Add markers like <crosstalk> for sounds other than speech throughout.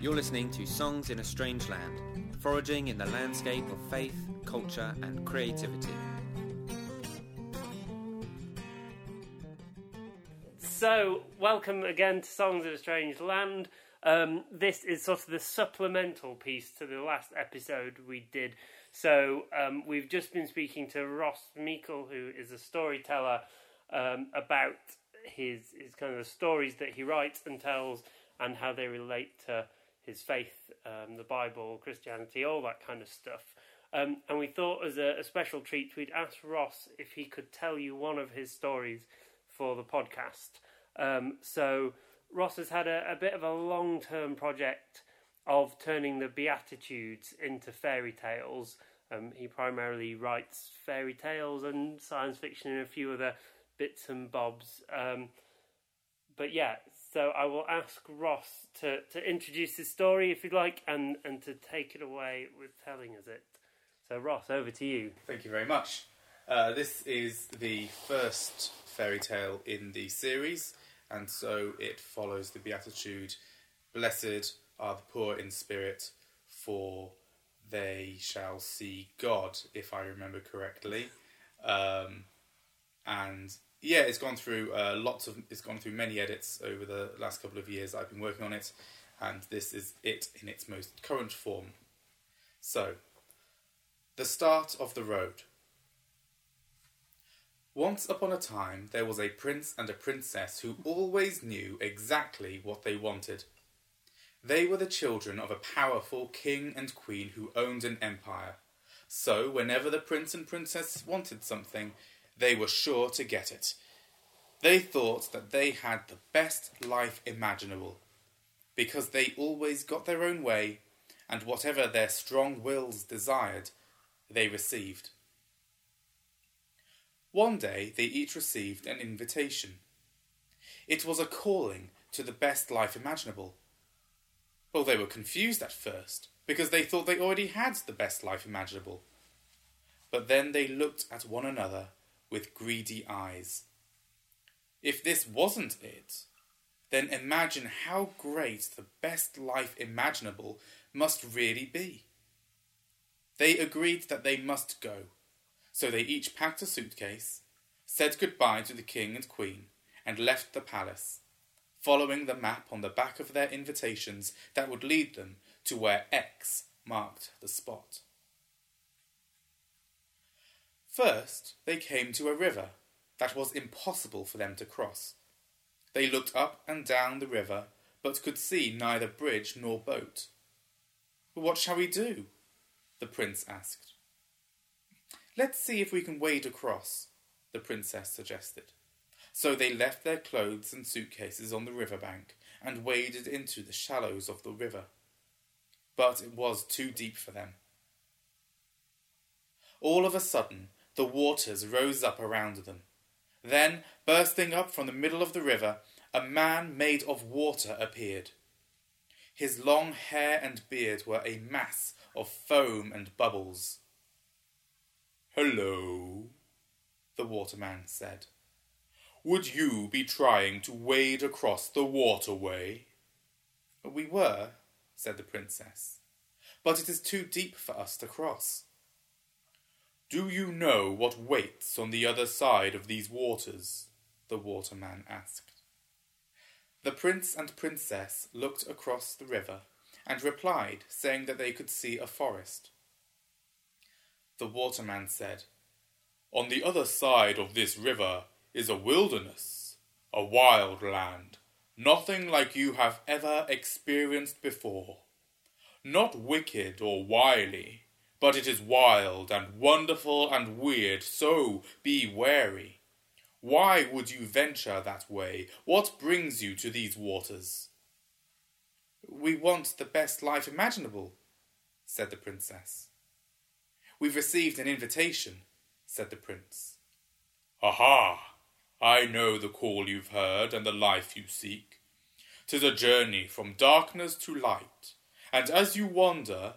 You're listening to Songs in a Strange Land, foraging in the landscape of faith, culture, and creativity. So, welcome again to Songs in a Strange Land. Um, this is sort of the supplemental piece to the last episode we did. So, um, we've just been speaking to Ross Meikle, who is a storyteller, um, about his his kind of stories that he writes and tells, and how they relate to his faith, um, the Bible, Christianity, all that kind of stuff. Um, and we thought, as a, a special treat, we'd ask Ross if he could tell you one of his stories for the podcast. Um, so Ross has had a, a bit of a long term project of turning the Beatitudes into fairy tales. Um, he primarily writes fairy tales and science fiction and a few other bits and bobs. Um, but yeah, so I will ask Ross to, to introduce his story if you'd like and, and to take it away with telling us it. So, Ross, over to you. Thank you very much. Uh, this is the first fairy tale in the series, and so it follows the Beatitude Blessed are the poor in spirit, for they shall see God, if I remember correctly. Um, and yeah, it's gone through uh, lots of. It's gone through many edits over the last couple of years. I've been working on it, and this is it in its most current form. So, the start of the road. Once upon a time, there was a prince and a princess who always knew exactly what they wanted. They were the children of a powerful king and queen who owned an empire. So, whenever the prince and princess wanted something, they were sure to get it. They thought that they had the best life imaginable, because they always got their own way, and whatever their strong wills desired, they received. One day they each received an invitation. It was a calling to the best life imaginable. Well, they were confused at first, because they thought they already had the best life imaginable. But then they looked at one another with greedy eyes. If this wasn't it, then imagine how great the best life imaginable must really be. They agreed that they must go, so they each packed a suitcase, said goodbye to the king and queen, and left the palace, following the map on the back of their invitations that would lead them to where X marked the spot. First, they came to a river that was impossible for them to cross. They looked up and down the river, but could see neither bridge nor boat. What shall we do? the prince asked. Let's see if we can wade across, the princess suggested. So they left their clothes and suitcases on the river bank and waded into the shallows of the river. But it was too deep for them. All of a sudden, the waters rose up around them. Then, bursting up from the middle of the river, a man made of water appeared. His long hair and beard were a mass of foam and bubbles. Hello, the waterman said. Would you be trying to wade across the waterway? We were, said the princess, but it is too deep for us to cross. Do you know what waits on the other side of these waters? the waterman asked. The prince and princess looked across the river and replied, saying that they could see a forest. The waterman said, On the other side of this river is a wilderness, a wild land, nothing like you have ever experienced before. Not wicked or wily, but it is wild and wonderful and weird, so be wary. Why would you venture that way? What brings you to these waters? We want the best life imaginable, said the princess. We've received an invitation, said the prince. Aha! I know the call you've heard and the life you seek. Tis a journey from darkness to light, and as you wander,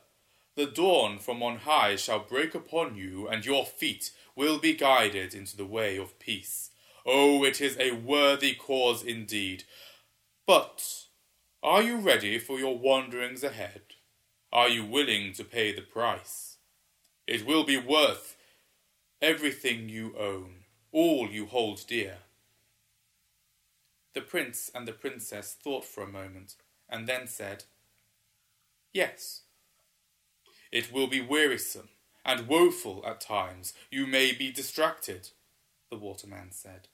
the dawn from on high shall break upon you, and your feet will be guided into the way of peace. Oh, it is a worthy cause indeed. But Are you ready for your wanderings ahead? Are you willing to pay the price? It will be worth everything you own, all you hold dear. The prince and the princess thought for a moment and then said, Yes. It will be wearisome and woeful at times. You may be distracted, the waterman said.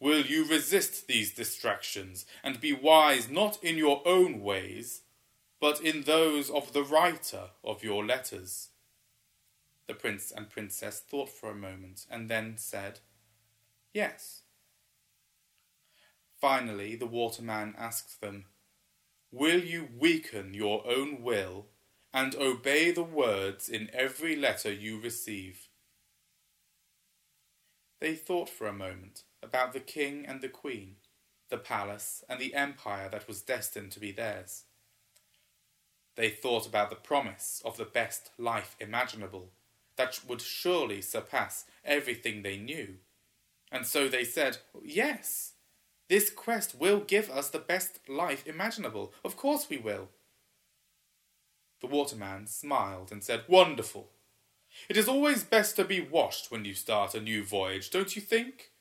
Will you resist these distractions and be wise not in your own ways, but in those of the writer of your letters? The prince and princess thought for a moment and then said, Yes. Finally, the waterman asked them, Will you weaken your own will and obey the words in every letter you receive? They thought for a moment about the king and the queen, the palace and the empire that was destined to be theirs. They thought about the promise of the best life imaginable, that would surely surpass everything they knew. And so they said, Yes, this quest will give us the best life imaginable. Of course we will. The waterman smiled and said, Wonderful. It is always best to be washed when you start a new voyage, don't you think?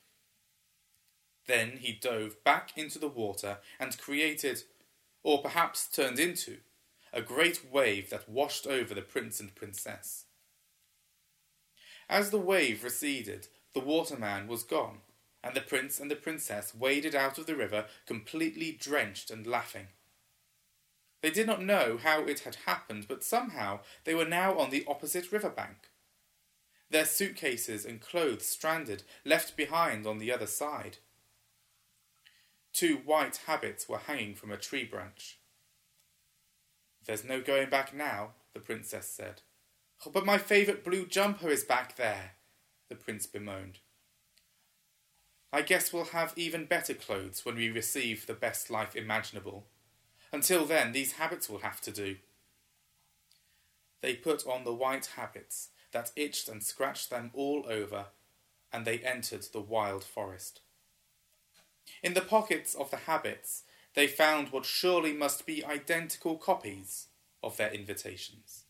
Then he dove back into the water and created, or perhaps turned into, a great wave that washed over the prince and princess. As the wave receded, the waterman was gone, and the prince and the princess waded out of the river completely drenched and laughing. They did not know how it had happened, but somehow they were now on the opposite river bank. Their suitcases and clothes stranded, left behind on the other side. Two white habits were hanging from a tree branch. There's no going back now, the princess said. Oh, but my favourite blue jumper is back there, the prince bemoaned. I guess we'll have even better clothes when we receive the best life imaginable. Until then, these habits will have to do. They put on the white habits that itched and scratched them all over, and they entered the wild forest. In the pockets of the habits, they found what surely must be identical copies of their invitations.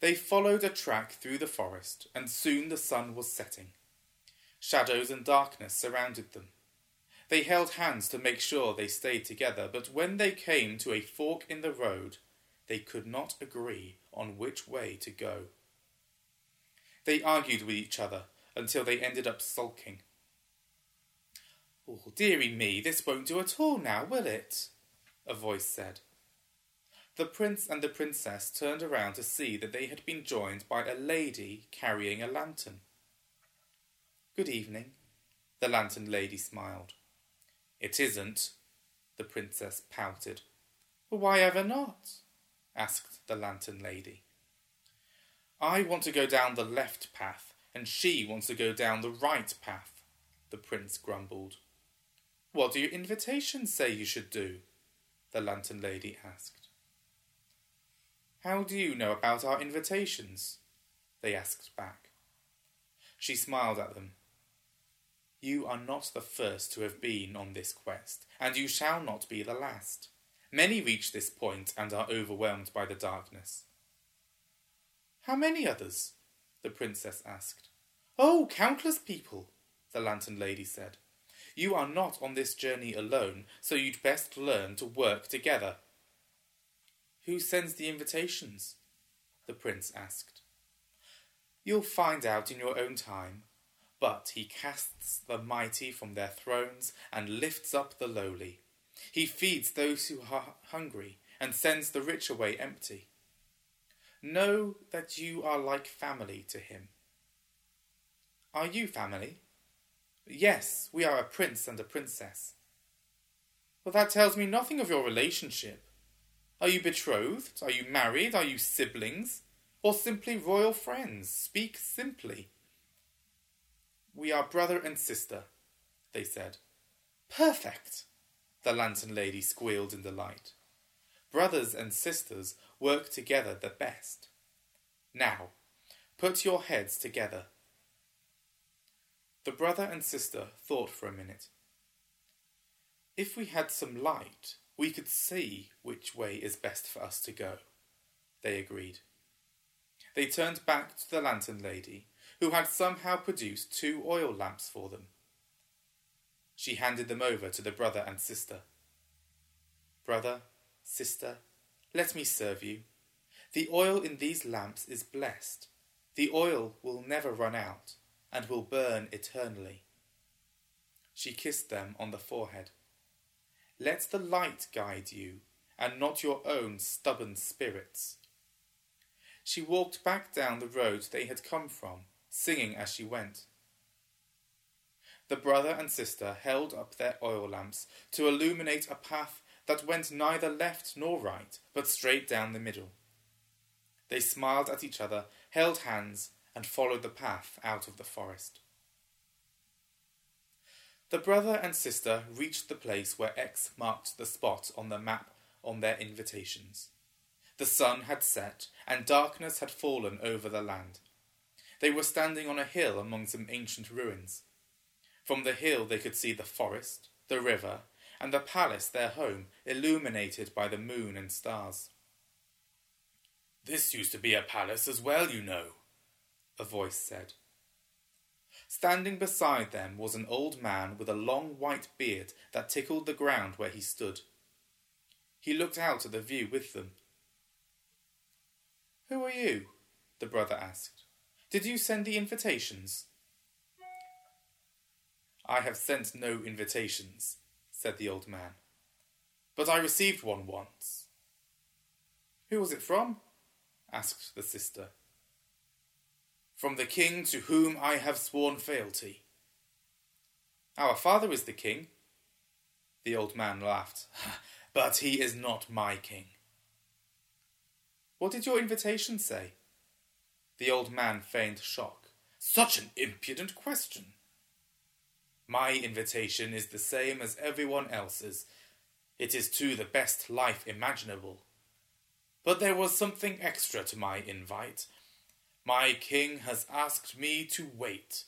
They followed a track through the forest, and soon the sun was setting. Shadows and darkness surrounded them. They held hands to make sure they stayed together, but when they came to a fork in the road, they could not agree on which way to go. They argued with each other until they ended up sulking. Oh, dearie me, this won't do at all now, will it? A voice said. The prince and the princess turned around to see that they had been joined by a lady carrying a lantern. Good evening. The lantern lady smiled. It isn't, the princess pouted. Why ever not? asked the lantern lady. I want to go down the left path, and she wants to go down the right path, the prince grumbled. What do your invitations say you should do? the lantern lady asked. How do you know about our invitations? they asked back. She smiled at them you are not the first to have been on this quest, and you shall not be the last. Many reach this point and are overwhelmed by the darkness. How many others? the princess asked. Oh, countless people, the lantern lady said. You are not on this journey alone, so you'd best learn to work together. Who sends the invitations? the prince asked. You'll find out in your own time, but he casts the mighty from their thrones and lifts up the lowly. He feeds those who are hungry and sends the rich away empty. Know that you are like family to him. Are you family? Yes, we are a prince and a princess. Well, that tells me nothing of your relationship. Are you betrothed? Are you married? Are you siblings? Or simply royal friends? Speak simply. We are brother and sister, they said. Perfect, the lantern lady squealed in delight. Brothers and sisters work together the best. Now, put your heads together. The brother and sister thought for a minute. If we had some light, we could see which way is best for us to go, they agreed. They turned back to the lantern lady, who had somehow produced two oil lamps for them. She handed them over to the brother and sister. Brother, sister, let me serve you. The oil in these lamps is blessed. The oil will never run out and will burn eternally. She kissed them on the forehead. Let the light guide you, and not your own stubborn spirits. She walked back down the road they had come from, singing as she went. The brother and sister held up their oil lamps to illuminate a path that went neither left nor right, but straight down the middle. They smiled at each other, held hands, and followed the path out of the forest. The brother and sister reached the place where X marked the spot on the map on their invitations. The sun had set, and darkness had fallen over the land. They were standing on a hill among some ancient ruins. From the hill they could see the forest, the river, and the palace, their home, illuminated by the moon and stars. This used to be a palace as well, you know, a voice said. Standing beside them was an old man with a long white beard that tickled the ground where he stood. He looked out at the view with them. Who are you? the brother asked. Did you send the invitations? I have sent no invitations, said the old man. But I received one once. Who was it from? asked the sister. From the king to whom I have sworn fealty. Our father is the king. The old man laughed. <laughs> But he is not my king. What did your invitation say? The old man feigned shock. Such an impudent question. My invitation is the same as everyone else's. It is to the best life imaginable. But there was something extra to my invite. My king has asked me to wait,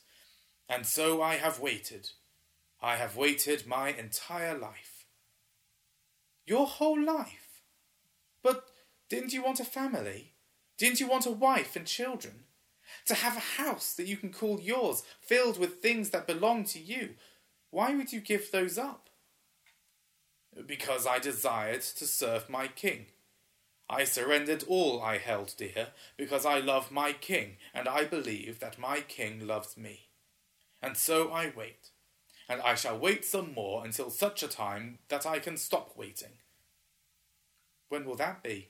and so I have waited. I have waited my entire life. Your whole life? But didn't you want a family? Didn't you want a wife and children? to have a house that you can call yours, filled with things that belong to you. Why would you give those up? Because I desired to serve my king. I surrendered all I held dear because I love my king and I believe that my king loves me. And so I wait, and I shall wait some more until such a time that I can stop waiting. When will that be?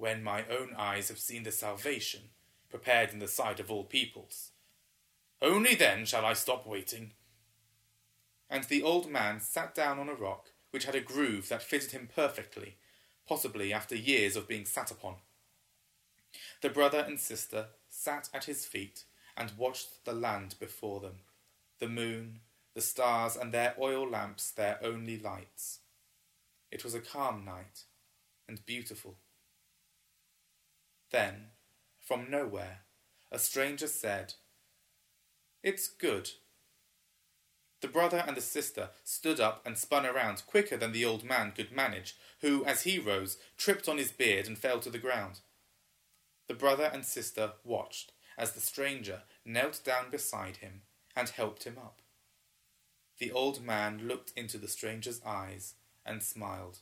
When my own eyes have seen the salvation prepared in the sight of all peoples. Only then shall I stop waiting. And the old man sat down on a rock which had a groove that fitted him perfectly, possibly after years of being sat upon. The brother and sister sat at his feet and watched the land before them, the moon, the stars, and their oil lamps their only lights. It was a calm night and beautiful. Then from nowhere, a stranger said, It's good. The brother and the sister stood up and spun around quicker than the old man could manage, who, as he rose, tripped on his beard and fell to the ground. The brother and sister watched as the stranger knelt down beside him and helped him up. The old man looked into the stranger's eyes and smiled.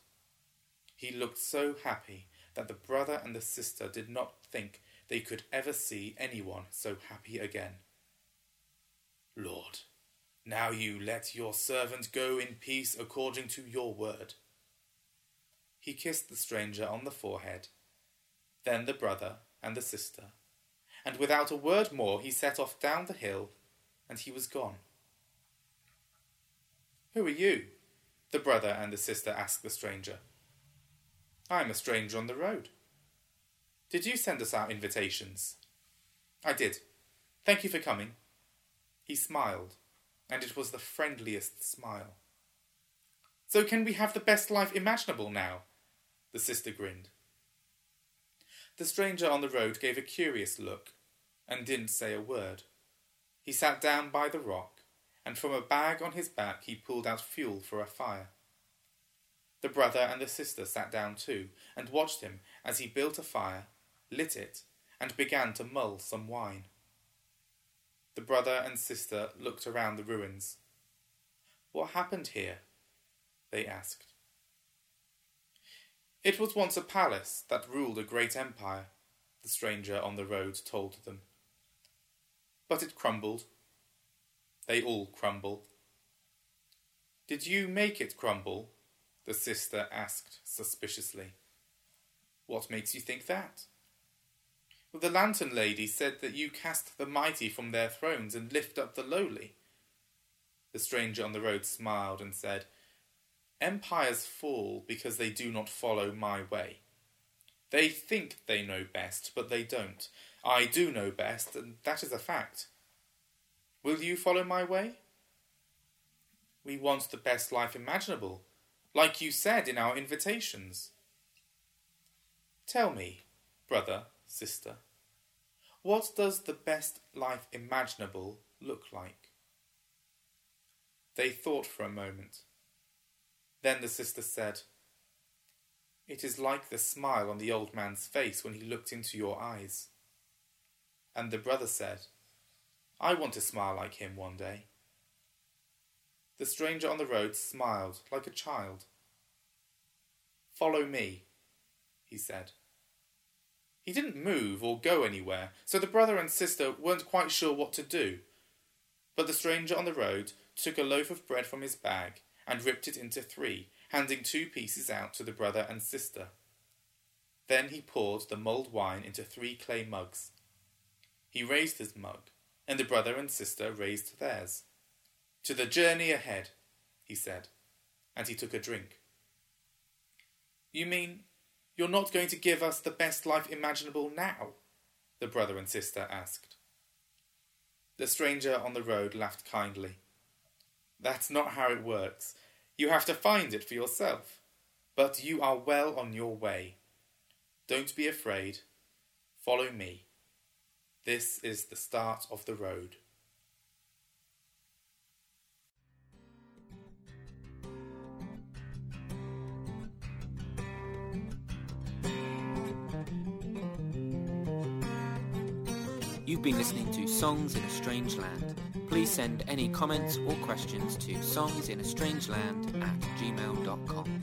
He looked so happy that the brother and the sister did not think they could ever see anyone so happy again. Lord, now you let your servant go in peace according to your word. He kissed the stranger on the forehead, then the brother and the sister, and without a word more he set off down the hill, and he was gone. Who are you? the brother and the sister asked the stranger. I am a stranger on the road. Did you send us our invitations? I did. Thank you for coming. He smiled, and it was the friendliest smile. So can we have the best life imaginable now? The sister grinned. The stranger on the road gave a curious look and didn't say a word. He sat down by the rock and from a bag on his back he pulled out fuel for a fire. The brother and the sister sat down too, and watched him as he built a fire, lit it, and began to mull some wine. The brother and sister looked around the ruins. What happened here? they asked. It was once a palace that ruled a great empire, the stranger on the road told them. But it crumbled. They all crumble. Did you make it crumble? The sister asked suspiciously. What makes you think that? Well, the lantern lady said that you cast the mighty from their thrones and lift up the lowly. The stranger on the road smiled and said, Empires fall because they do not follow my way. They think they know best, but they don't. I do know best, and that is a fact. Will you follow my way? We want the best life imaginable, like you said in our invitations. Tell me, brother, sister, what does the best life imaginable look like? They thought for a moment. Then the sister said, It is like the smile on the old man's face when he looked into your eyes. And the brother said, I want to smile like him one day. The stranger on the road smiled like a child. Follow me, he said. He didn't move or go anywhere, so the brother and sister weren't quite sure what to do. But the stranger on the road took a loaf of bread from his bag and ripped it into three, handing two pieces out to the brother and sister. Then he poured the mulled wine into three clay mugs. He raised his mug, and the brother and sister raised theirs. To the journey ahead, he said, and he took a drink. You mean you're not going to give us the best life imaginable now? the brother and sister asked. The stranger on the road laughed kindly. That's not how it works. You have to find it for yourself. But you are well on your way. Don't be afraid. Follow me. This is the start of the road. You've been listening to Songs in a Strange Land. Please send any comments or questions to songsinastrangeland at gmail.com.